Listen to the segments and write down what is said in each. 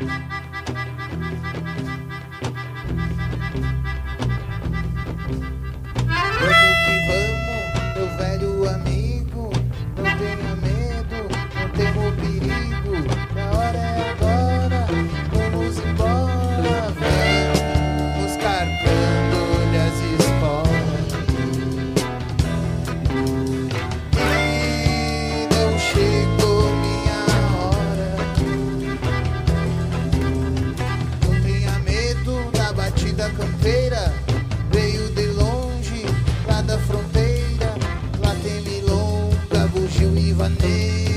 Bye. Da campeira. Veio de longe, lá da fronteira. Lá tem milonga, bugio e vaneira.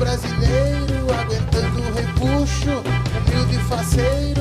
brasileiro, aguentando o repuxo, humilde faceiro.